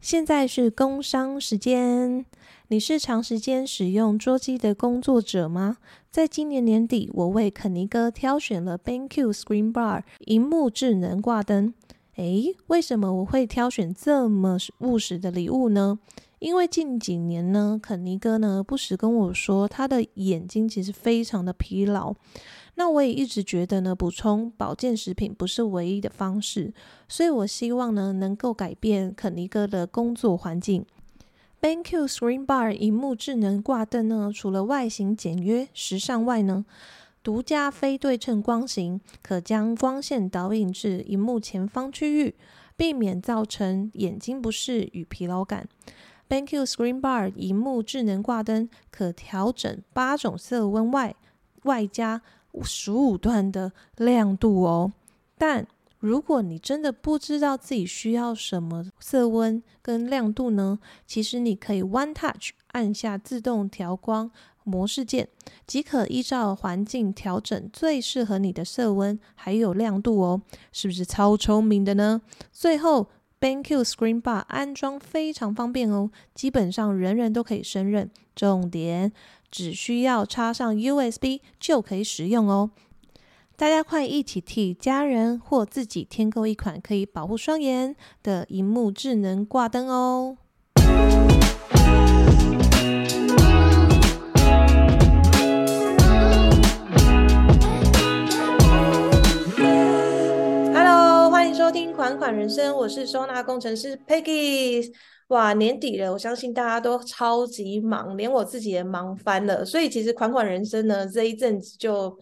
现在是工商时间。你是长时间使用桌机的工作者吗？在今年年底，我为肯尼哥挑选了 BenQ Screen Bar 荧幕智能挂灯。诶，为什么我会挑选这么务实的礼物呢？因为近几年呢，肯尼哥呢不时跟我说，他的眼睛其实非常的疲劳。那我也一直觉得呢，补充保健食品不是唯一的方式，所以我希望呢，能够改变肯尼哥的工作环境。BenQ Screen Bar 荧幕智能挂灯呢，除了外形简约时尚外呢，独家非对称光型，可将光线导引至荧幕前方区域，避免造成眼睛不适与疲劳感。BenQ Screen Bar 荧幕智能挂灯可调整八种色温外，外加十五段的亮度哦，但如果你真的不知道自己需要什么色温跟亮度呢？其实你可以 One Touch 按下自动调光模式键，即可依照环境调整最适合你的色温还有亮度哦，是不是超聪明的呢？最后，BenQ Screen Bar 安装非常方便哦，基本上人人都可以胜任。重点。只需要插上 USB 就可以使用哦！大家快一起替家人或自己添购一款可以保护双眼的荧幕智能挂灯哦！Hello，欢迎收听款款人生，我是收纳工程师 Peggy。哇，年底了，我相信大家都超级忙，连我自己也忙翻了。所以其实款款人生呢，这一阵子就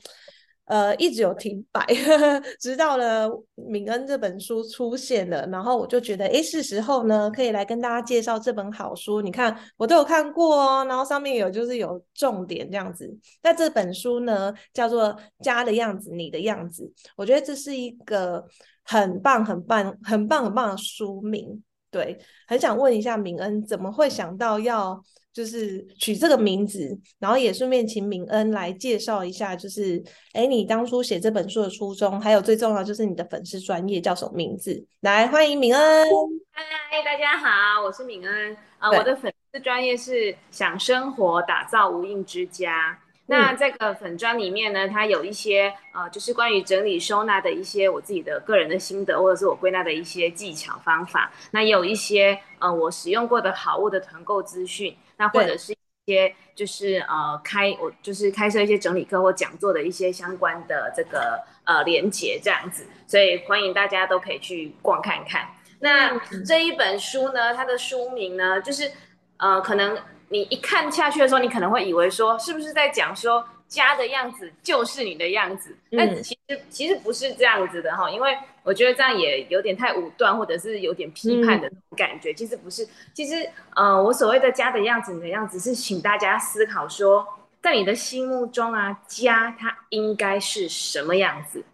呃一直有停摆，直到了敏恩这本书出现了，然后我就觉得，哎，是时候呢，可以来跟大家介绍这本好书。你看，我都有看过哦，然后上面有就是有重点这样子。那这本书呢，叫做《家的样子，你的样子》，我觉得这是一个很棒、很棒、很棒、很棒的书名。对，很想问一下敏恩，怎么会想到要就是取这个名字？然后也顺便请敏恩来介绍一下，就是哎，你当初写这本书的初衷，还有最重要就是你的粉丝专业叫什么名字？来，欢迎敏恩。嗨，大家好，我是敏恩啊，我的粉丝专业是想生活，打造无印之家。那这个粉砖里面呢，它有一些呃，就是关于整理收纳的一些我自己的个人的心得，或者是我归纳的一些技巧方法。那也有一些呃，我使用过的好物的团购资讯，那或者是一些就是呃开我就是开设一些整理课或讲座的一些相关的这个呃连接这样子。所以欢迎大家都可以去逛看看。那这一本书呢，它的书名呢，就是呃可能。你一看下去的时候，你可能会以为说，是不是在讲说家的样子就是你的样子？但其实其实不是这样子的哈，因为我觉得这样也有点太武断，或者是有点批判的那种感觉。其实不是，其实呃，我所谓的家的样子，你的样子是请大家思考说，在你的心目中啊，家它应该是什么样子？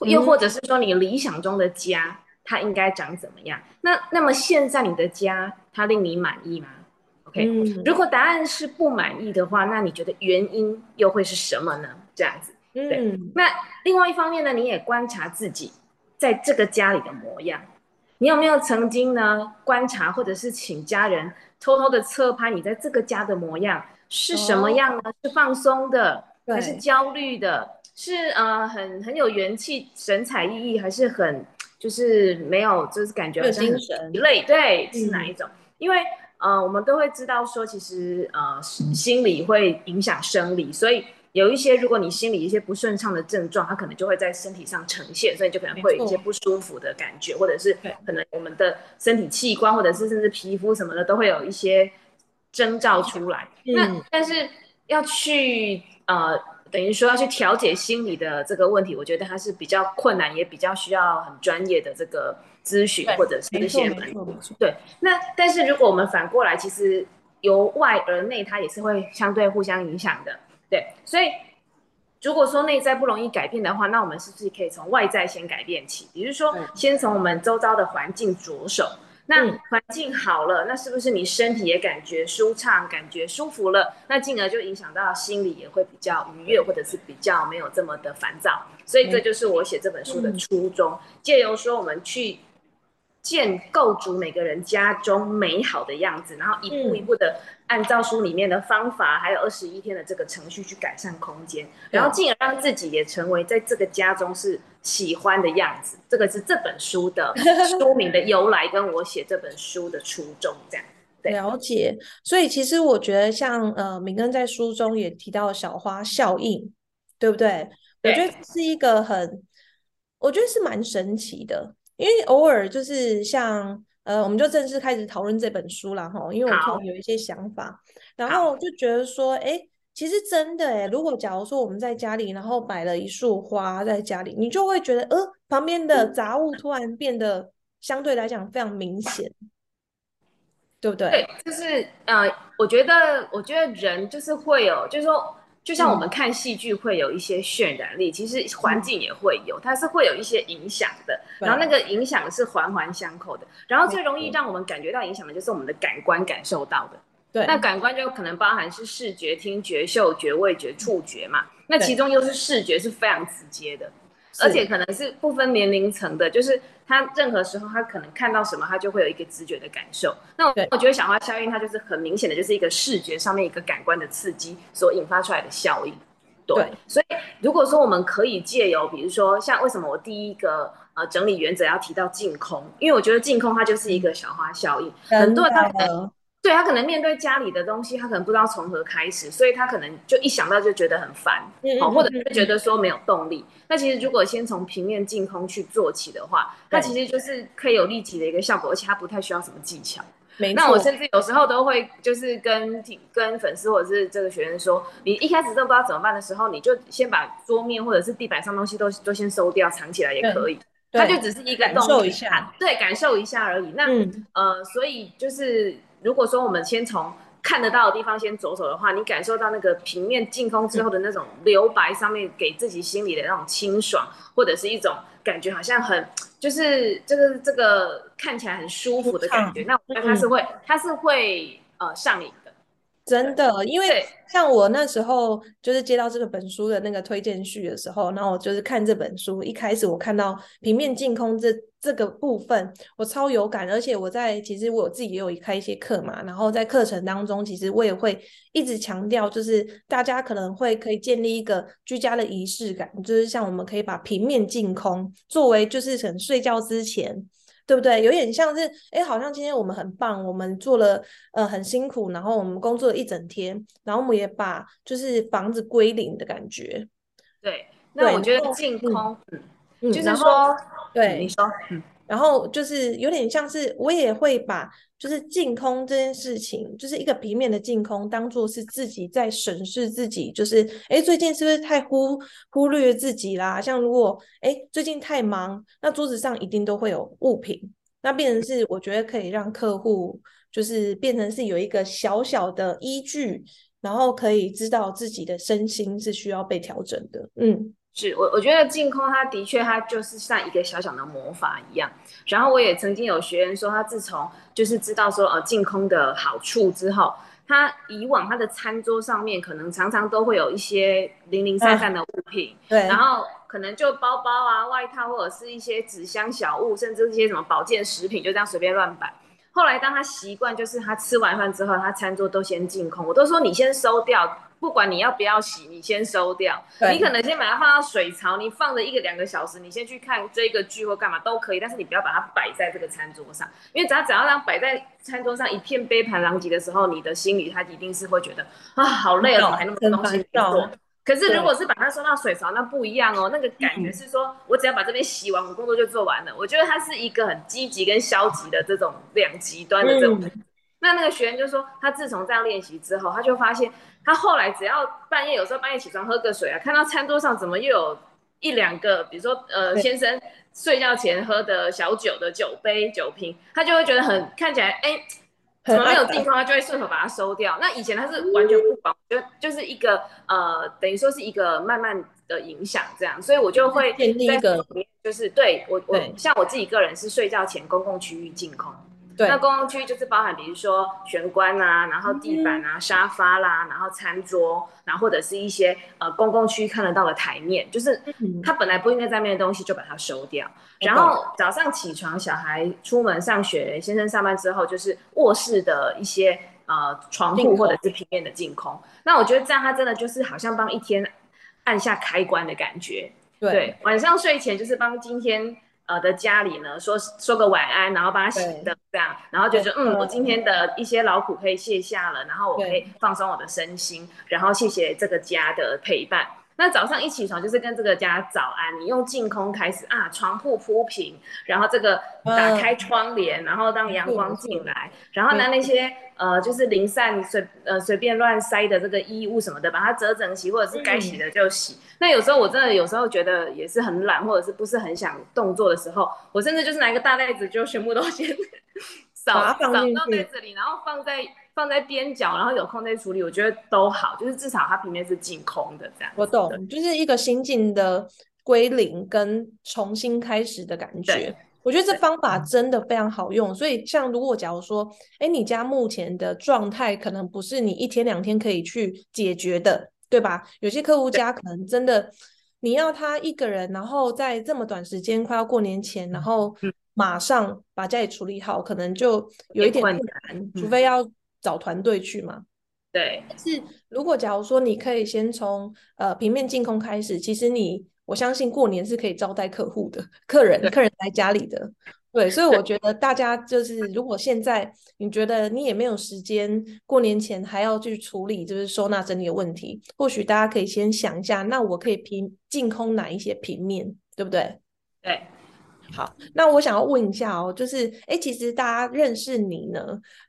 又或者是说，你理想中的家它应该长怎么样？那那么现在你的家它令你满意吗？嗯，如果答案是不满意的话，那你觉得原因又会是什么呢？这样子，对。那另外一方面呢，你也观察自己在这个家里的模样，你有没有曾经呢观察，或者是请家人偷偷的侧拍你在这个家的模样是什么样呢？是放松的，还是焦虑的？是呃很很有元气、神采奕奕，还是很就是没有，就是感觉很精神累？对，是哪一种？因为。呃，我们都会知道说，其实呃，心理会影响生理，所以有一些如果你心理一些不顺畅的症状，它可能就会在身体上呈现，所以就可能会有一些不舒服的感觉，或者是可能我们的身体器官，或者是甚至皮肤什么的，都会有一些征兆出来。那但是要去呃。等于说要去调节心理的这个问题，我觉得它是比较困难，也比较需要很专业的这个咨询或者是一些。对，那但是如果我们反过来，其实由外而内，它也是会相对互相影响的。对，所以如果说内在不容易改变的话，那我们是不是可以从外在先改变起？比如说，先从我们周遭的环境着手。那环境好了，那是不是你身体也感觉舒畅、感觉舒服了？那进而就影响到心理也会比较愉悦，或者是比较没有这么的烦躁。所以这就是我写这本书的初衷，借由说我们去建构筑每个人家中美好的样子，然后一步一步的按照书里面的方法，还有二十一天的这个程序去改善空间，然后进而让自己也成为在这个家中是喜欢的样子。这个是这本书的 书名的由来，跟我写这本书的初衷这样。了解，所以其实我觉得像呃，敏根在书中也提到小花效应，对不对？我觉得是一个很，我觉得是蛮神奇的。因为偶尔就是像呃，我们就正式开始讨论这本书了哈。因为我有一些想法，然后就觉得说，哎，其实真的哎，如果假如说我们在家里，然后摆了一束花在家里，你就会觉得呃，旁边的杂物突然变得相对来讲非常明显，对不对？对，就是呃，我觉得，我觉得人就是会有，就是说。就像我们看戏剧会有一些渲染力，其实环境也会有，它是会有一些影响的。然后那个影响是环环相扣的。然后最容易让我们感觉到影响的，就是我们的感官感受到的。对，那感官就可能包含是视觉、听觉、嗅觉、味觉、触觉嘛。那其中又是视觉是非常直接的。而且可能是不分年龄层的，就是他任何时候他可能看到什么，他就会有一个直觉的感受。那我我觉得小花效应它就是很明显的，就是一个视觉上面一个感官的刺激所引发出来的效应。对，所以如果说我们可以借由，比如说像为什么我第一个呃整理原则要提到净空，因为我觉得净空它就是一个小花效应，很多人他可能。对他可能面对家里的东西，他可能不知道从何开始，所以他可能就一想到就觉得很烦，哦，或者就觉得说没有动力。那其实如果先从平面净空去做起的话，那其实就是可以有立即的一个效果，而且它不太需要什么技巧。那我甚至有时候都会就是跟跟粉丝或者是这个学员说，你一开始都不知道怎么办的时候，你就先把桌面或者是地板上东西都都先收掉，藏起来也可以。它就只是一个感受一下，对，感受一下而已。那呃，所以就是。如果说我们先从看得到的地方先走走的话，你感受到那个平面净空之后的那种留白，上面给自己心里的那种清爽，或者是一种感觉，好像很就是这个这个看起来很舒服的感觉，那我觉得它是会它是会呃上瘾的。真的，因为像我那时候就是接到这个本书的那个推荐序的时候，然后我就是看这本书，一开始我看到平面净空这这个部分，我超有感，而且我在其实我自己也有开一些课嘛，然后在课程当中，其实我也会一直强调，就是大家可能会可以建立一个居家的仪式感，就是像我们可以把平面净空作为就是可能睡觉之前。对不对？有点像是，哎，好像今天我们很棒，我们做了，呃，很辛苦，然后我们工作了一整天，然后我们也把就是房子归零的感觉。对，那我觉得净空，嗯，就是说，对，你说，嗯。然后就是有点像是，我也会把就是净空这件事情，就是一个平面的净空，当做是自己在审视自己，就是哎，最近是不是太忽忽略自己啦？像如果哎最近太忙，那桌子上一定都会有物品，那变成是我觉得可以让客户就是变成是有一个小小的依据，然后可以知道自己的身心是需要被调整的，嗯。是我，我觉得净空，它的确，它就是像一个小小的魔法一样。然后我也曾经有学员说，他自从就是知道说，呃，净空的好处之后，他以往他的餐桌上面可能常常都会有一些零零散散的物品，对，然后可能就包包啊、外套或者是一些纸箱小物，甚至一些什么保健食品，就这样随便乱摆。后来当他习惯，就是他吃完饭之后，他餐桌都先净空，我都说你先收掉。不管你要不要洗，你先收掉。你可能先把它放到水槽，你放了一个两个小时，你先去看追个剧或干嘛都可以。但是你不要把它摆在这个餐桌上，因为只要只要让摆在餐桌上一片杯盘狼藉的时候，你的心里他一定是会觉得啊，好累哦，还那么多东西做。可是如果是把它收到水槽，那不一样哦，那个感觉是说我只要把这边洗完，我工作就做完了。我觉得它是一个很积极跟消极的这种两极端的这种。那那个学员就说，他自从这样练习之后，他就发现。他后来只要半夜有时候半夜起床喝个水啊，看到餐桌上怎么又有一两个，比如说呃先生睡觉前喝的小酒的酒杯酒瓶，他就会觉得很看起来哎怎么没有地方，他就会顺手把它收掉。那以前他是完全不管，就就是一个呃等于说是一个慢慢的影响这样，所以我就会建立一个就是对我我像我自己个人是睡觉前公共区域净空。对，那公共区就是包含比如说玄关啊，然后地板啊、沙发啦，然后餐桌，然后或者是一些呃公共区看得到的台面，就是它本来不应该在面的东西就把它收掉。然后早上起床，小孩出门上学，先生上班之后，就是卧室的一些呃床铺或者是平面的净空。那我觉得这样，它真的就是好像帮一天按下开关的感觉。对，晚上睡前就是帮今天。呃的家里呢，说说个晚安，然后帮他洗的这样，然后就是嗯，我今天的一些劳苦可以卸下了，然后我可以放松我的身心，然后谢谢这个家的陪伴。那早上一起床就是跟这个家早安，你用净空开始啊，床铺铺平，然后这个打开窗帘，然后让阳光进来，然后呢那些呃就是零散随呃随便乱塞的这个衣物什么的，把它折整齐，或者是该洗的就洗。那有时候我真的有时候觉得也是很懒，或者是不是很想动作的时候，我甚至就是拿一个大袋子就全部都先 扫扫到袋子里，然后放在。放在边角，然后有空再处理，我觉得都好，就是至少它平面是净空的这样。我懂，就是一个心境的归零跟重新开始的感觉。我觉得这方法真的非常好用。所以，像如果假如说，哎，你家目前的状态可能不是你一天两天可以去解决的，对吧？有些客户家可能真的你要他一个人，然后在这么短时间快要过年前，然后马上把家里处理好，可能就有一点困难，除非要。找团队去嘛？对，但是如果假如说你可以先从呃平面净空开始，其实你我相信过年是可以招待客户的客人，客人来家里的。对，所以我觉得大家就是如果现在你觉得你也没有时间过年前还要去处理就是收纳整理的问题，或许大家可以先想一下，那我可以平净空哪一些平面，对不对？对。好，那我想要问一下哦，就是，哎，其实大家认识你呢，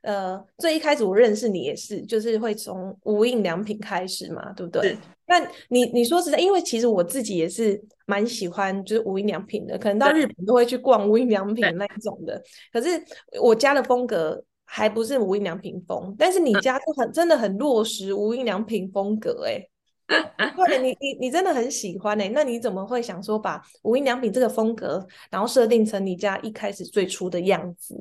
呃，最一开始我认识你也是，就是会从无印良品开始嘛，对不对？那你你说实在，因为其实我自己也是蛮喜欢就是无印良品的，可能到日本都会去逛无印良品那一种的。可是我家的风格还不是无印良品风，但是你家就很真的很落实无印良品风格，哎。对，你你你真的很喜欢哎，那你怎么会想说把无印良品这个风格，然后设定成你家一开始最初的样子？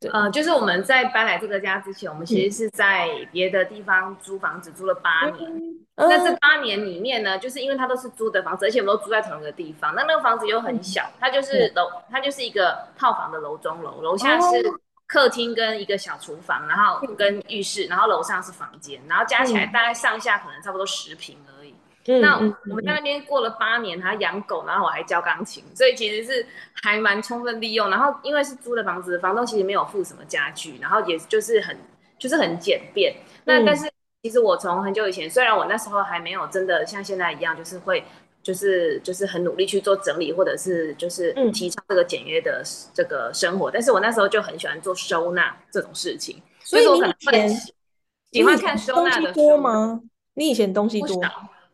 对，呃，就是我们在搬来这个家之前，我们其实是在别的地方租房子租了八年。那这八年里面呢，就是因为它都是租的房子，而且我们都住在同一个地方。那那个房子又很小，它就是楼，它就是一个套房的楼中楼，楼下是。客厅跟一个小厨房，然后跟浴室，然后楼上是房间，然后加起来大概上下可能差不多十平而已。那我们在那边过了八年，他养狗，然后我还教钢琴，所以其实是还蛮充分利用。然后因为是租的房子，房东其实没有付什么家具，然后也就是很就是很简便。那但是其实我从很久以前，虽然我那时候还没有真的像现在一样，就是会。就是就是很努力去做整理，或者是就是提倡这个简约的这个生活。但是我那时候就很喜欢做收纳这种事情，所以我可能会喜欢看收纳的书吗？你以前东西多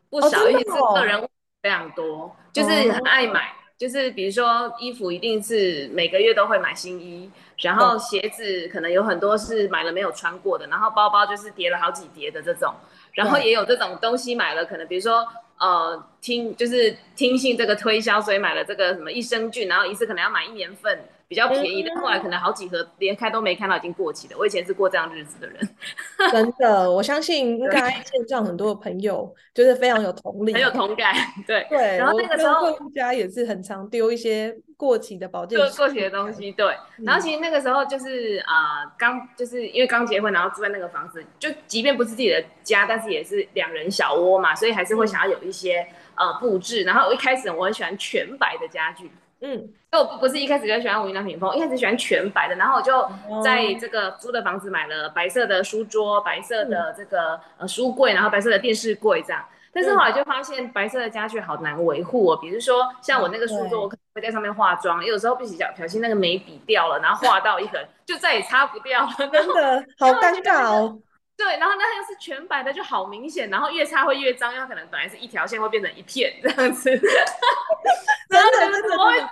不少，而且是个人非常多，就是很爱买。就是比如说衣服一定是每个月都会买新衣，然后鞋子可能有很多是买了没有穿过的，然后包包就是叠了好几叠的这种，然后也有这种东西买了可能比如说。呃，听就是听信这个推销，所以买了这个什么益生菌，然后一次可能要买一年份。比较便宜的，后来可能好几盒连开都没看到，已经过期了。我以前是过这样日子的人，真的，我相信应该线上很多的朋友就是非常有同理，很有同感。对对，然后那个时候家也是很常丢一些过期的保健，过期的东西。对，然后其实那个时候就是啊，刚就是因为刚结婚，然后住在那个房子，就即便不是自己的家，但是也是两人小窝嘛，所以还是会想要有一些呃布置。然后我一开始我很喜欢全白的家具。嗯，就不是一开始就喜欢无印良品风，一开始喜欢全白的，然后我就在这个租的房子买了白色的书桌、白色的这个呃书柜，然后白色的电视柜这样。但是后来就发现白色的家具好难维护哦，比如说像我那个书桌，我可能会在上面化妆，有时候不小小心那个眉笔掉了，然后画到一横，就再也擦不掉了，真的好尴尬哦。对，然后那又是全白的，就好明显，然后越擦会越脏，因为可能本来是一条线会变成一片这样子。然后怎么会？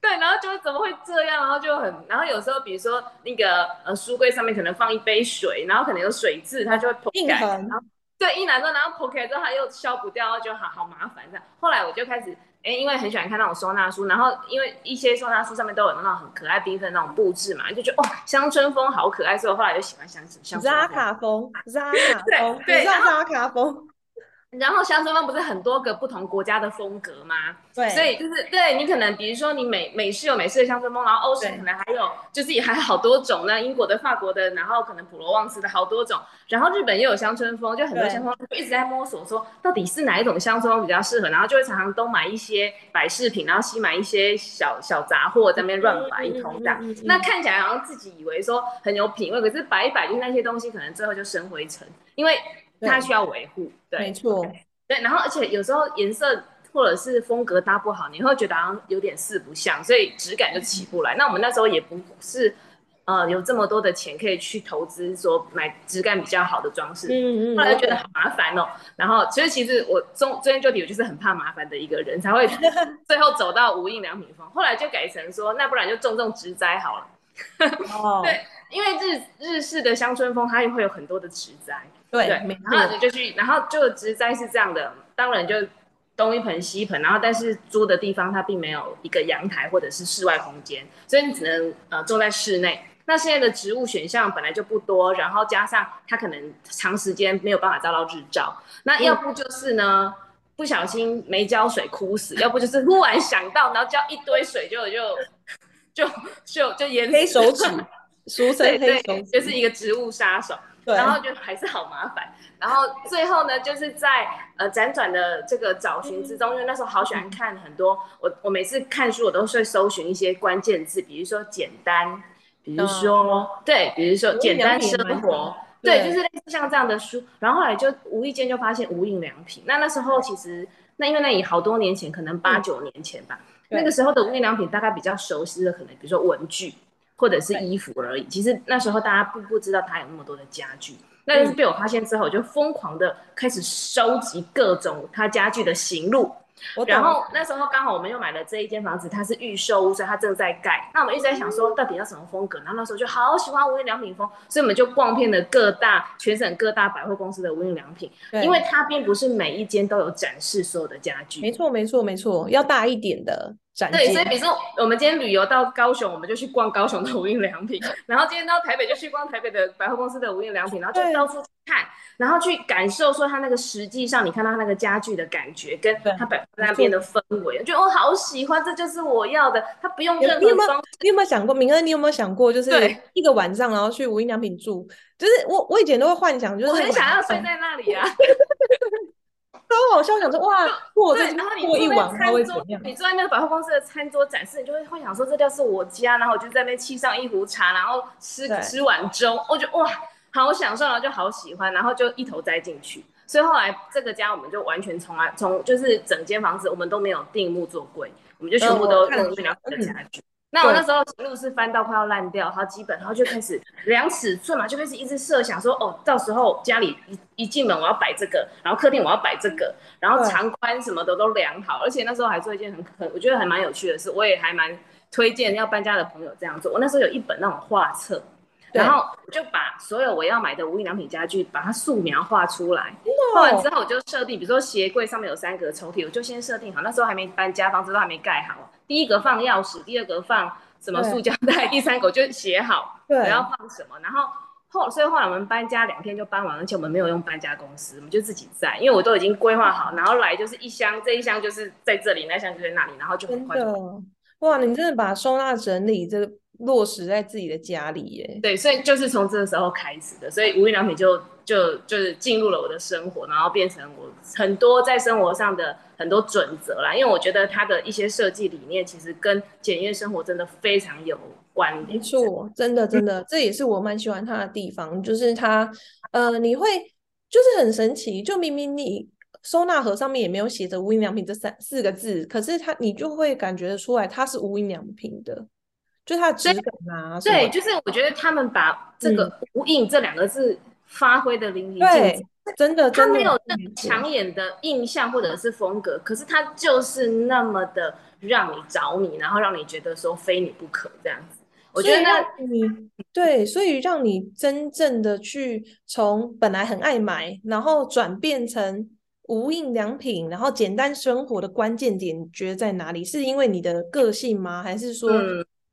对，然后就怎么会这样？然后就很，然后有时候比如说那个呃书柜上面可能放一杯水，然后可能有水渍，它就会破开。对，一拿之后，然后破开之后它又消不掉，就好好麻烦这样。后来我就开始哎，因为很喜欢看那种收纳书，然后因为一些收纳书上面都有那种很可爱缤纷那种布置嘛，就觉得哇，乡村风好可爱，所以我后来就喜欢乡村乡村扎卡风，扎卡 风，对，扎卡风。然后乡村风不是很多个不同国家的风格吗？对，所以就是对你可能比如说你美美式有美式的乡村风，然后欧式可能还有就是也还好多种呢，英国的、法国的，然后可能普罗旺斯的好多种，然后日本又有乡村风，就很多乡村风就一直在摸索说到底是哪一种乡村风比较适合，然后就会常常都买一些摆饰品，然后西买一些小小杂货在那边乱摆一通这样，那看起来好像自己以为说很有品味，可是摆一摆就是那些东西可能最后就生灰尘，因为它需要维护，对，没错。对，然后而且有时候颜色或者是风格搭不好，你会觉得好像有点四不像，所以质感就起不来。那我们那时候也不是呃有这么多的钱可以去投资说买质感比较好的装饰，嗯嗯，后来就觉得好麻烦哦。然后所以其实我中中间就底我就是很怕麻烦的一个人，才会最后走到无印良品风。后来就改成说，那不然就种种植栽好了。哦，对，因为日日式的乡村风，它也会有很多的植栽。对，然后你就去，然后就植栽是这样的，当然就东一盆西一盆，然后但是租的地方它并没有一个阳台或者是室外空间，所以你只能呃种在室内。那现在的植物选项本来就不多，然后加上它可能长时间没有办法照到日照，那要不就是呢不小心没浇水枯死，要不就是忽然想到，然后浇一堆水就就就就就淹黑手指，俗称黑手指，就是一个植物杀手。然后就还是好麻烦，然后最后呢，就是在呃辗转的这个找寻之中，因为那时候好喜欢看很多，我我每次看书我都会搜寻一些关键字，比如说简单，比如说对，比如说简单生活，对，就是类似像这样的书。然后后来就无意间就发现无印良品，那那时候其实那因为那也好多年前，可能八九年前吧，那个时候的无印良品大概比较熟悉的可能，比如说文具。或者是衣服而已，其实那时候大家不不知道它有那么多的家具。那是被我发现之后，我就疯狂的开始收集各种它家具的行路。然后那时候刚好我们又买了这一间房子，它是预售屋，所以它正在盖。那我们一直在想说，到底要什么风格？然后那时候就好喜欢无印良品风，所以我们就逛遍了各大全省各大百货公司的无印良品。因为它并不是每一间都有展示所有的家具。没错，没错，没错，要大一点的。对，所以比如说我们今天旅游到高雄，我们就去逛高雄的无印良品，然后今天到台北就去逛台北的百货公司的无印良品，然后就到处看，然后去感受说它那个实际上你看到它那个家具的感觉，跟它摆那边的氛围，我觉得我好喜欢，这就是我要的。它不用任何装。你有没有想过，明恩？你有没有想过，就是一个晚上然后去无印良品住？就是我我以前都会幻想，就是我很想要睡在那里啊。超好笑，想说哇，过这然后你过一晚他会怎样？你坐在那个百货公司的餐桌展示，你就会幻想说，这叫是我家，然后我就在那边沏上一壶茶，然后吃吃碗粥，我就哇，好享受，然后就好喜欢，然后就一头栽进去。所以后来这个家我们就完全从来从就是整间房子我们都没有定木做柜，我们就全部都用家具。那我那时候路是翻到快要烂掉，好基本，然后就开始量尺寸嘛，就开始一直设想说，哦，到时候家里一一进门我要摆这个，然后客厅我要摆这个，然后长宽什么的都量好，而且那时候还做一件很很我觉得还蛮有趣的事，我也还蛮推荐要搬家的朋友这样做。我那时候有一本那种画册，然后我就把所有我要买的无印良品家具把它素描画出来，画完之后我就设定，比如说鞋柜上面有三格抽屉，我就先设定好，那时候还没搬家，房子都还没盖好。第一格放钥匙，第二格放什么塑胶袋，第三格就写好我要放什么。然后后，所以后来我们搬家两天就搬完，而且我们没有用搬家公司，我们就自己在，因为我都已经规划好，然后来就是一箱，这一箱就是在这里，那箱就在那里，然后就很快就。哇，你真的把收纳整理这个落实在自己的家里耶？对，所以就是从这个时候开始的，所以无印良品就就就是进入了我的生活，然后变成我很多在生活上的。很多准则啦，因为我觉得它的一些设计理念其实跟简约生活真的非常有关联。没错，真的真的，这也是我蛮喜欢它的地方，就是它，呃，你会就是很神奇，就明明你收纳盒上面也没有写着无印良品这三四个字，可是它你就会感觉得出来它是无印良品的，就它的质感啊。对，就是我觉得他们把这个无印这两个字发挥的淋漓尽致。真的，他没有那抢眼的印象或者是风格，可是他就是那么的让你着迷，然后让你觉得说非你不可这样子。我觉得那你对，所以让你真正的去从本来很爱买，然后转变成无印良品，然后简单生活的关键点，你觉得在哪里？是因为你的个性吗？还是说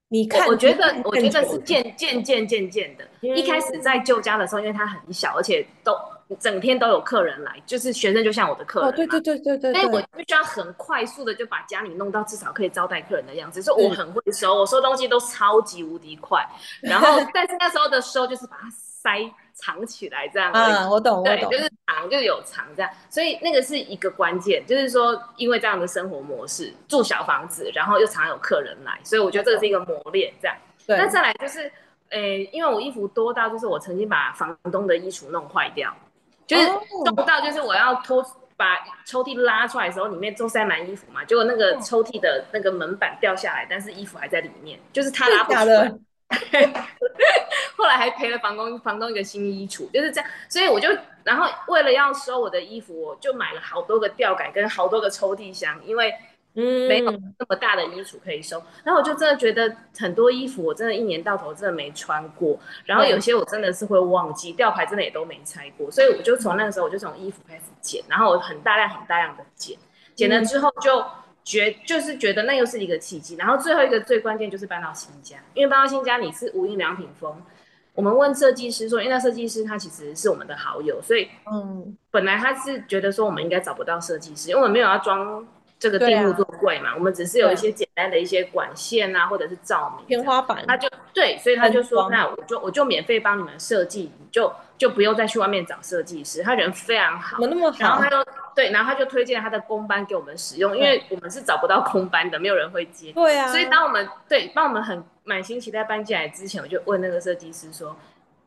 你看？我觉得，我觉得是渐渐渐渐渐的。一开始在旧家的时候，因为它很小，而且都整天都有客人来，就是学生就像我的客人。哦，对对对对对。所以我必须要很快速的就把家里弄到至少可以招待客人的样子。所以我很会收，我收东西都超级无敌快。然后，但是那时候的收就是把它塞。藏起来这样啊，我懂，我懂，就是藏，就是有藏这样，所以那个是一个关键，就是说，因为这样的生活模式，住小房子，然后又常有客人来，所以我觉得这个是一个磨练，这样。那再来就是，诶，因为我衣服多到，就是我曾经把房东的衣橱弄坏掉，就是弄到，就是我要偷把抽屉拉出来的时候，里面都塞满衣服嘛，结果那个抽屉的那个门板掉下来，但是衣服还在里面，就是他拉不出来。后来还赔了房东房东一个新衣橱，就是这样，所以我就然后为了要收我的衣服，我就买了好多个吊杆跟好多个抽屉箱，因为嗯没有那么大的衣橱可以收。然后我就真的觉得很多衣服我真的一年到头真的没穿过，然后有些我真的是会忘记，吊牌真的也都没拆过，所以我就从那个时候我就从衣服开始剪，然后我很大量很大量的剪，剪了之后就。觉就是觉得那又是一个契机，然后最后一个最关键就是搬到新家，因为搬到新家你是无印良品风，我们问设计师说，因为那设计师他其实是我们的好友，所以嗯，本来他是觉得说我们应该找不到设计师，因为我们没有要装这个定木做柜嘛，我们只是有一些简单的一些管线啊，或者是照明天花板，他就对，所以他就说那我就我就免费帮你们设计，你就就不用再去外面找设计师，他人非常好，怎么那么好？然后他就。对，然后他就推荐他的工班给我们使用，因为我们是找不到空班的，没有人会接。对啊。所以当我们对帮我们很满心期待搬进来之前，我就问那个设计师说：“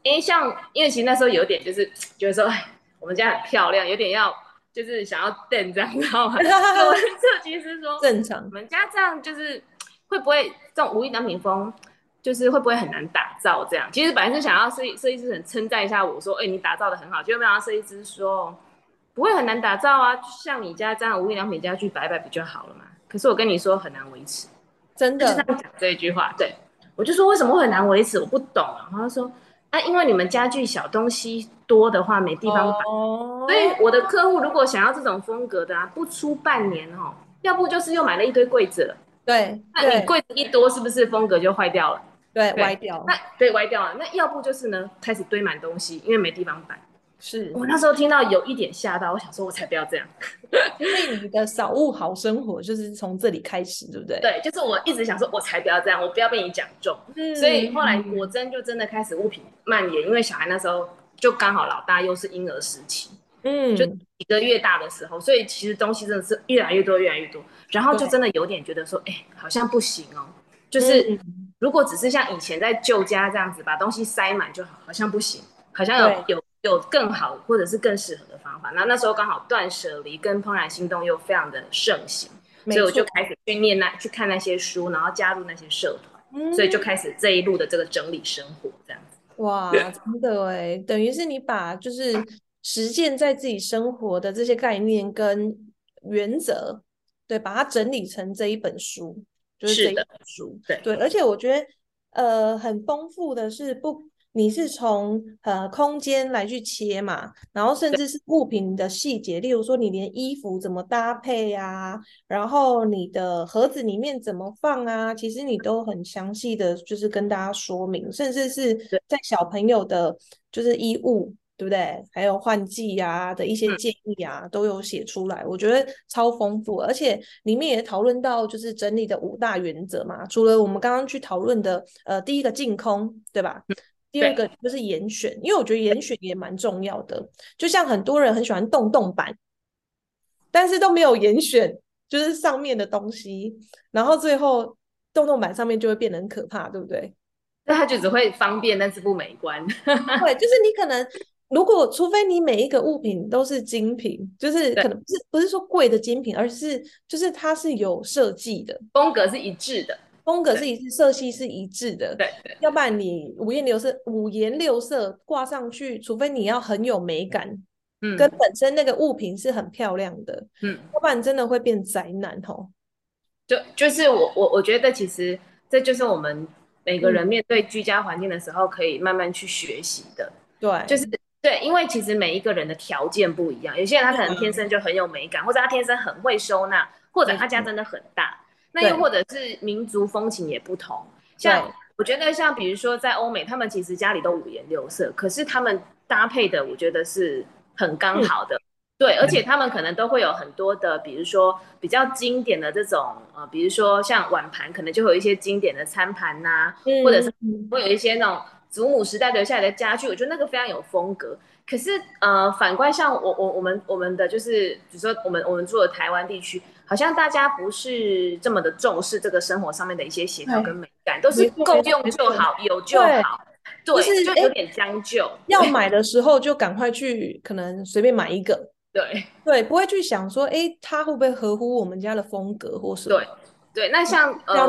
哎，像因为其实那时候有点就是觉得说，哎，我们家很漂亮，有点要就是想要瞪这样，知道吗？” 就问设计师说：“正常，我们家这样就是会不会这种无印良品风，就是会不会很难打造？这样其实本来是想要设设计师很称赞一下我说：，哎，你打造的很好。结果没想到设计师说。”不会很难打造啊，就像你家这样无印良品家具摆摆不就好了嘛？可是我跟你说很难维持，真的。就这样讲这一句话，对我就说为什么会很难维持？我不懂。然后他说啊，因为你们家具小东西多的话没地方摆，所以我的客户如果想要这种风格的啊，不出半年哦，要不就是又买了一堆柜子了。对，那你柜子一多，是不是风格就坏掉了？对，歪掉。那对歪掉了，那要不就是呢，开始堆满东西，因为没地方摆。是我那时候听到有一点吓到，我想说，我才不要这样，因为你的少物好生活就是从这里开始，对不对？对，就是我一直想说，我才不要这样，我不要被你讲中。所以后来果真就真的开始物品蔓延，因为小孩那时候就刚好老大又是婴儿时期，嗯，就几个月大的时候，所以其实东西真的是越来越多，越来越多，然后就真的有点觉得说，哎，好像不行哦，就是如果只是像以前在旧家这样子把东西塞满就好，好像不行，好像有有。有更好或者是更适合的方法。那那时候刚好断舍离跟怦然心动又非常的盛行，所以我就开始去念那去看那些书，然后加入那些社团，所以就开始这一路的这个整理生活这样子。哇，真的哎，等于是你把就是实践在自己生活的这些概念跟原则，对，把它整理成这一本书，就是这一本书。对对，而且我觉得呃很丰富的是不。你是从呃空间来去切嘛，然后甚至是物品的细节，例如说你连衣服怎么搭配啊，然后你的盒子里面怎么放啊，其实你都很详细的就是跟大家说明，甚至是在小朋友的就是衣物，对不对？还有换季啊的一些建议啊，都有写出来，我觉得超丰富，而且里面也讨论到就是整理的五大原则嘛，除了我们刚刚去讨论的呃第一个净空，对吧？第二个就是严选，因为我觉得严选也蛮重要的。就像很多人很喜欢洞洞板，但是都没有严选，就是上面的东西，然后最后洞洞板上面就会变得很可怕，对不对？那它就只会方便，但是不美观。对，就是你可能如果除非你每一个物品都是精品，就是可能不是不是说贵的精品，而是就是它是有设计的，风格是一致的。风格是一致，色系是一致的，对，要不然你五颜六色、五颜六色挂上去，除非你要很有美感，嗯，跟本身那个物品是很漂亮的，嗯，要不然真的会变宅男哦。就就是我我我觉得其实这就是我们每个人面对居家环境的时候可以慢慢去学习的，对，就是对，因为其实每一个人的条件不一样，有些人他可能天生就很有美感，或者他天生很会收纳，或者他家真的很大，那又或者是民族风情也不同。像我觉得，像比如说在欧美，他们其实家里都五颜六色，可是他们搭配的，我觉得是很刚好的。对，而且他们可能都会有很多的，比如说比较经典的这种，呃，比如说像碗盘，可能就会有一些经典的餐盘呐，或者是会有一些那种祖母时代留下来的家具，我觉得那个非常有风格。可是，呃，反观像我我我们我们的就是，比如说我们我们住的台湾地区，好像大家不是这么的重视这个生活上面的一些协调跟美感，都是够用就好，有就好，对，就有点将就。要买的时候就赶快去，可能随便买一个。对对，不会去想说，哎，它会不会合乎我们家的风格或什么？对对，那像呃，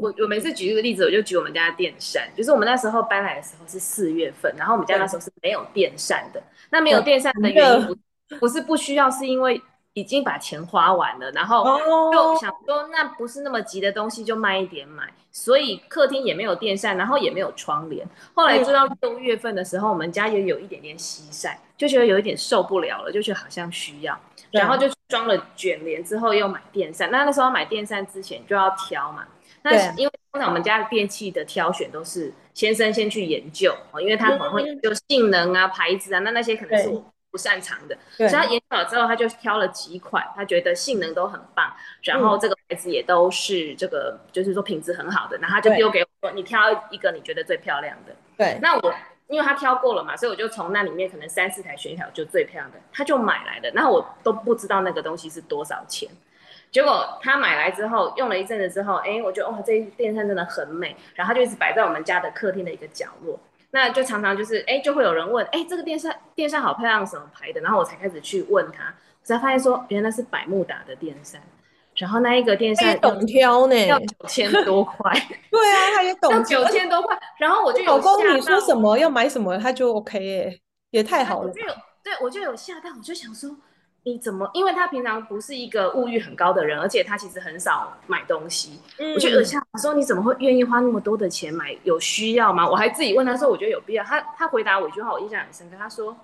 我我每次举这个例子，我就举我们家的电扇，就是我们那时候搬来的时候是四月份，然后我们家那时候是没有电扇的。那没有电扇的原因不不是不需要，是因为已经把钱花完了，然后就想说，那不是那么急的东西，就慢一点买。所以客厅也没有电扇，然后也没有窗帘。后来做到六月份的时候，我们家也有一点点西晒，就觉得有一点受不了了，就觉得好像需要，然后就装了卷帘之后又买电扇。那那时候买电扇之前就要挑嘛，那因为通常我们家的电器的挑选都是先生先去研究哦，因为他可能会研究性能啊、牌子啊，那那些可能是我。不擅长的，所以他研究了之后，他就挑了几款，他觉得性能都很棒，然后这个牌子也都是这个，就是说品质很好的，然后他就丢给我说：“你挑一个你觉得最漂亮的。”对，那我因为他挑过了嘛，所以我就从那里面可能三四台选一条就最漂亮的，他就买来的。然后我都不知道那个东西是多少钱，结果他买来之后用了一阵子之后，哎，我觉得哇，这电扇真的很美，然后他就一直摆在我们家的客厅的一个角落。那就常常就是哎，就会有人问哎，这个电扇电扇好漂亮，什么牌的？然后我才开始去问他，才发现说原来是百慕达的电扇。然后那一个电扇懂挑呢，要九千多块。对啊，他也懂，要九千多块。然后我就老公你说什么要买什么，他就 OK 耶，也太好了。我就有对我就有吓到，我就想说。你怎么？因为他平常不是一个物欲很高的人，而且他其实很少买东西。我就有下我说：“你怎么会愿意花那么多的钱买？有需要吗？”我还自己问他说：“我觉得有必要。”他他回答我一句话，我印象很深刻。他说：“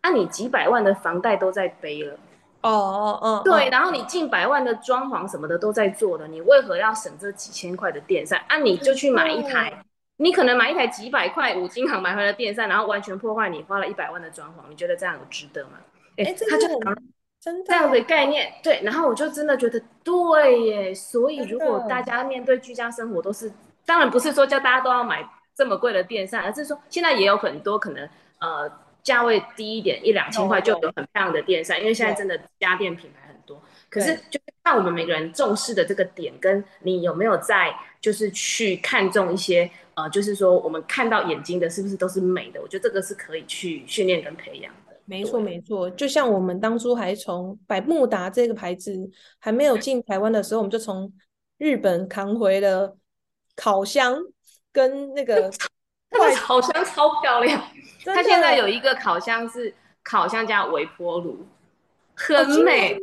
啊，你几百万的房贷都在背了，哦哦哦，对，然后你近百万的装潢什么的都在做的，你为何要省这几千块的电扇？啊，你就去买一台，你可能买一台几百块五金行买回来的电扇，然后完全破坏你花了一百万的装潢，你觉得这样有值得吗？”哎，他就真的这样的概念，对，然后我就真的觉得对耶。所以如果大家面对居家生活都是，当然不是说叫大家都要买这么贵的电扇，而是说现在也有很多可能，呃，价位低一点，一两千块就有很漂亮的电扇，因为现在真的家电品牌很多。可是就是看我们每个人重视的这个点，跟你有没有在就是去看重一些，呃，就是说我们看到眼睛的是不是都是美的？我觉得这个是可以去训练跟培养。没错，没错，就像我们当初还从百慕达这个牌子还没有进台湾的时候，我们就从日本扛回了烤箱跟那个，那烤箱超漂亮。它现在有一个烤箱是烤箱加微波炉，很美，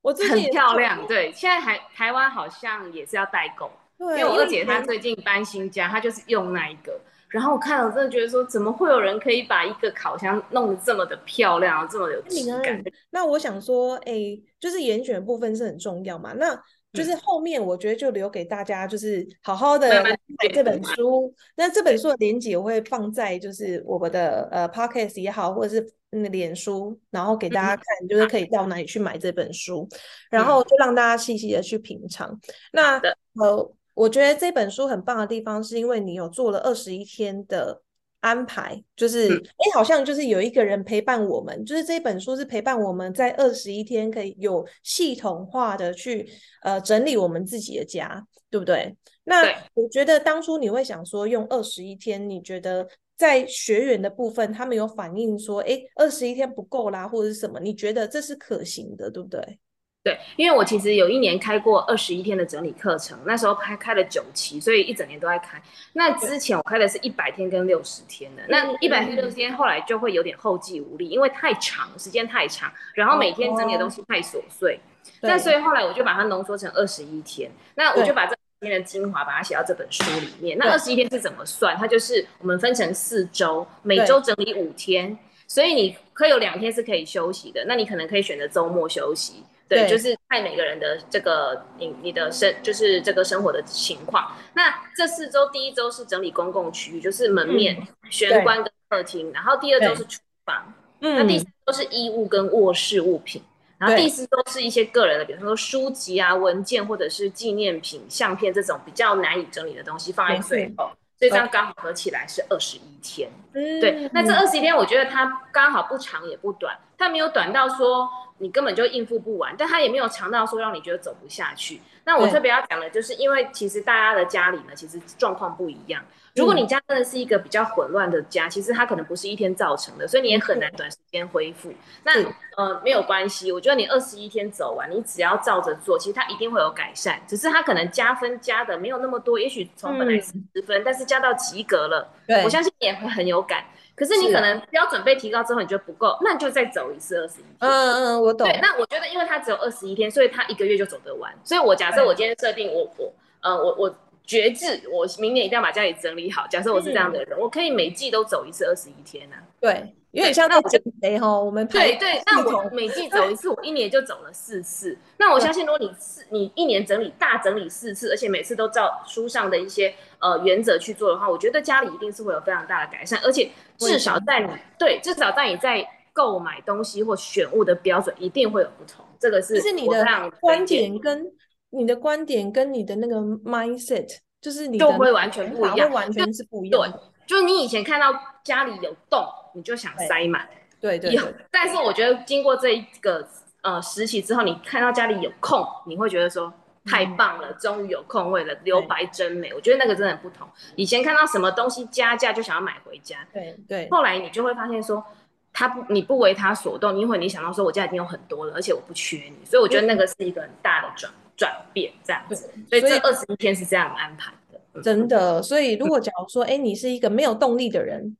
我很漂亮。对，现在还台湾好像也是要代购，因为我二姐她最近搬新家，她就是用那一个。然后我看了，真的觉得说，怎么会有人可以把一个烤箱弄得这么的漂亮，这么有质感？那我想说，哎，就是严选部分是很重要嘛。那就是后面我觉得就留给大家，就是好好的买这本书。那这本书的链接我会放在就是我们的呃 podcast 也好，或者是那脸书，然后给大家看，就是可以到哪里去买这本书，然后就让大家细细的去品尝。那呃。我觉得这本书很棒的地方，是因为你有做了二十一天的安排，就是哎，好像就是有一个人陪伴我们，就是这本书是陪伴我们在二十一天可以有系统化的去呃整理我们自己的家，对不对？那我觉得当初你会想说用二十一天，你觉得在学员的部分，他们有反映说，哎，二十一天不够啦，或者是什么？你觉得这是可行的，对不对？对，因为我其实有一年开过二十一天的整理课程，那时候开开了九期，所以一整年都在开。那之前我开的是一百天跟六十天的，那一百天六十天后来就会有点后继无力，因为太长时间太长，然后每天整理的东西太琐碎。那所以后来我就把它浓缩成二十一天，那我就把这里面的精华把它写到这本书里面。那二十一天是怎么算？它就是我们分成四周，每周整理五天。所以你可以有两天是可以休息的，那你可能可以选择周末休息。对，就是看每个人的这个你你的生就是这个生活的情况。那这四周，第一周是整理公共区域，就是门面、玄关跟客厅，然后第二周是厨房，嗯，那第三周是衣物跟卧室物品，然后第四周是一些个人的，比如说书籍啊、文件或者是纪念品、相片这种比较难以整理的东西放在最后，所以这样刚好合起来是二十一天。嗯，对，那这二十一天我觉得它刚好不长也不短，它没有短到说。你根本就应付不完，但它也没有长到说让你觉得走不下去。那我特别要讲的，就是因为其实大家的家里呢，其实状况不一样。如果你家真的是一个比较混乱的家，其实它可能不是一天造成的，所以你也很难短时间恢复。那呃没有关系，我觉得你二十一天走完，你只要照着做，其实它一定会有改善。只是它可能加分加的没有那么多，也许从本来是十分，但是加到及格了，我相信你也会很有感。可是你可能标准被提高之后，你觉得不够，那你就再走一次二十一天。嗯嗯，我懂。对，那我觉得因为它只有二十一天，所以他一个月就走得完。所以我假设我今天设定我我呃我我决志，我明年一定要把家里整理好。假设我是这样的人，我可以每季都走一次二十一天呢。对。有点像那减肥哈，我们对对，那我每季走一次，我一年就走了四次。那我相信，如果你四你一年整理大整理四次，而且每次都照书上的一些呃原则去做的话，我觉得家里一定是会有非常大的改善，而且至少在你对至少在你在购买东西或选物的标准一定会有不同。这个是就是你的观点跟你的观点跟你的那个 mindset，就是你就会完全不一样，完全是不一样。对就是你以前看到家里有洞，你就想塞满，对对。但是我觉得经过这一个呃实习之后，你看到家里有空，你会觉得说太棒了，终于有空位了，留白真美。我觉得那个真的很不同。以前看到什么东西加价就想要买回家，对对。后来你就会发现说，他不你不为他所动，因为你想到说我家已经有很多了，而且我不缺你，所以我觉得那个是一个很大的转转变这样子。所以这二十一天是这样安排的。真的，所以如果假如说，哎，你是一个没有动力的人，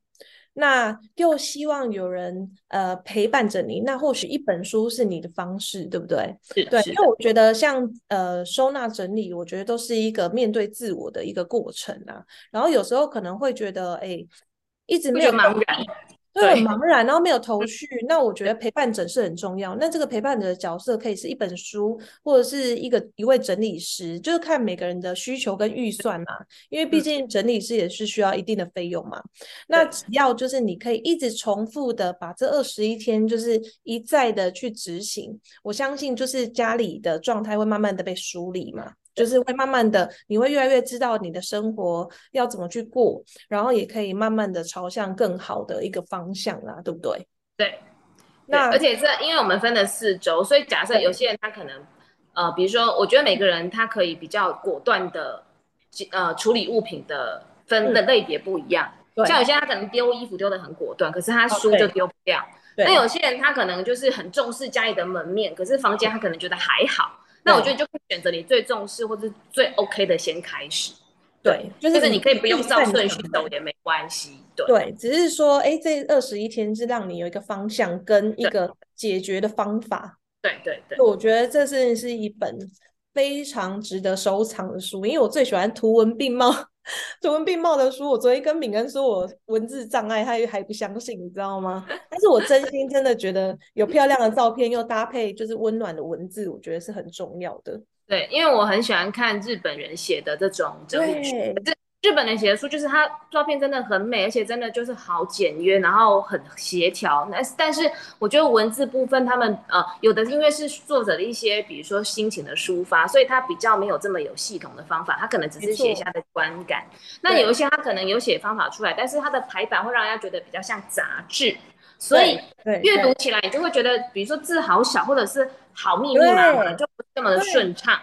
那又希望有人呃陪伴着你，那或许一本书是你的方式，对不对？是对，因为我觉得像呃收纳整理，我觉得都是一个面对自我的一个过程啊。然后有时候可能会觉得，哎，一直没有。对，茫然，然后没有头绪。那我觉得陪伴者是很重要。那这个陪伴者的角色可以是一本书，或者是一个一位整理师，就是看每个人的需求跟预算嘛。因为毕竟整理师也是需要一定的费用嘛。那只要就是你可以一直重复的把这二十一天，就是一再的去执行，我相信就是家里的状态会慢慢的被梳理嘛。就是会慢慢的，你会越来越知道你的生活要怎么去过，然后也可以慢慢的朝向更好的一个方向啦，对不对？对。那而且这因为我们分了四周，所以假设有些人他可能，呃，比如说，我觉得每个人他可以比较果断的，呃，处理物品的分的类别不一样。像有些人他可能丢衣服丢的很果断，可是他书就丢不掉。那有些人他可能就是很重视家里的门面，可是房间他可能觉得还好。那我觉得就可以选择你最重视或者最 OK 的先开始，对，就是你可以不用照顺序走也没关系，对，对，只是说，哎，这二十一天是让你有一个方向跟一个解决的方法，对对。对，我觉得这是是一本非常值得收藏的书，因为我最喜欢图文并茂。图文并茂的书，我昨天跟敏恩说我文字障碍，他还不相信，你知道吗？但是我真心真的觉得有漂亮的照片又搭配就是温暖的文字，我觉得是很重要的。对，因为我很喜欢看日本人写的这种整理书。日本人写的书就是他照片真的很美，而且真的就是好简约，然后很协调。那但是我觉得文字部分，他们呃有的因为是作者的一些，比如说心情的抒发，所以他比较没有这么有系统的方法，他可能只是写下的观感。那有一些他可能有写方法出来，但是他的排版会让人家觉得比较像杂志，所以阅读起来你就会觉得，比如说字好小，或者是好密密麻麻，就不这么的顺畅。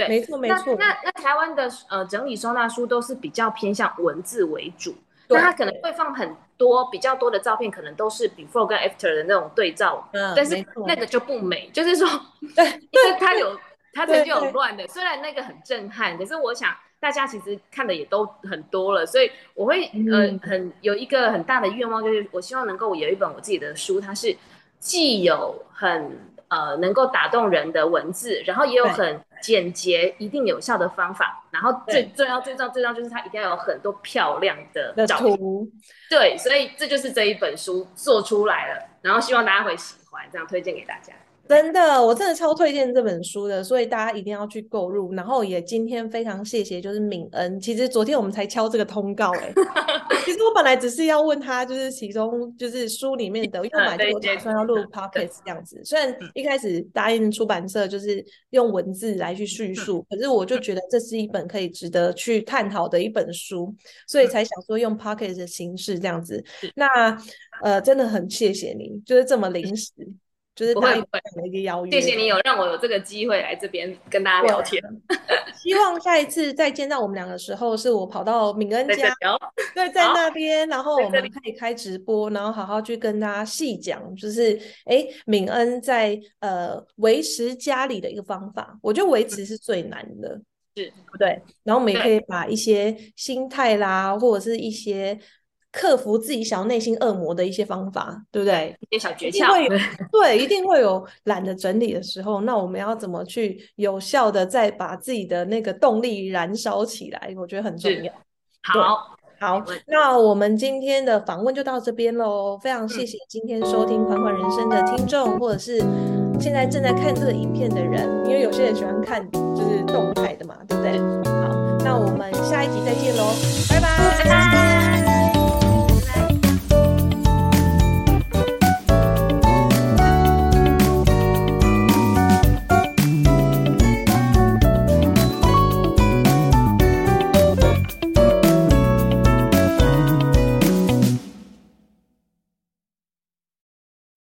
对，没错没错。那那台湾的呃整理收纳书都是比较偏向文字为主，那它可能会放很多比较多的照片，可能都是 before 跟 after 的那种对照，嗯，但是那个就不美，就是说，对，因为它有 它曾经有乱的，虽然那个很震撼，可是我想大家其实看的也都很多了，所以我会呃很有一个很大的愿望，就是我希望能够有一本我自己的书，它是既有很。呃能够打动人的文字，然后也有很简洁、一定有效的方法，然后最重要、最重要、最重要就是它一定要有很多漂亮的照片。对，所以这就是这一本书做出来了，然后希望大家会喜欢，这样推荐给大家。真的，我真的超推荐这本书的，所以大家一定要去购入。然后也今天非常谢谢，就是敏恩。其实昨天我们才敲这个通告，哎，其实我本来只是要问他，就是其中就是书里面的，因为本来我打算要录 podcast 这样子。虽然一开始答应出版社就是用文字来去叙述，可是我就觉得这是一本可以值得去探讨的一本书，所以才想说用 podcast 的形式这样子。那呃，真的很谢谢你，就是这么临时。就是答应的一个邀约，谢谢你有让我有这个机会来这边跟大家聊天。希望下一次再见到我们两个时候，是我跑到敏恩家，对，在那边，然后我们可以开直播，然后好好去跟大家细讲，就是哎，敏恩在呃维持家里的一个方法，我觉得维持是最难的，是不对？然后我们也可以把一些心态啦，或者是一些。克服自己小内心恶魔的一些方法，对不对？一些小诀窍，对，一定会有懒得整理的时候。那我们要怎么去有效的再把自己的那个动力燃烧起来？我觉得很重要。好，好，那我们今天的访问就到这边喽。非常谢谢今天收听《款款人生》的听众，或者是现在正在看这个影片的人，因为有些人喜欢看就是动态的嘛，对不对？好，那我们下一集再见喽，拜拜。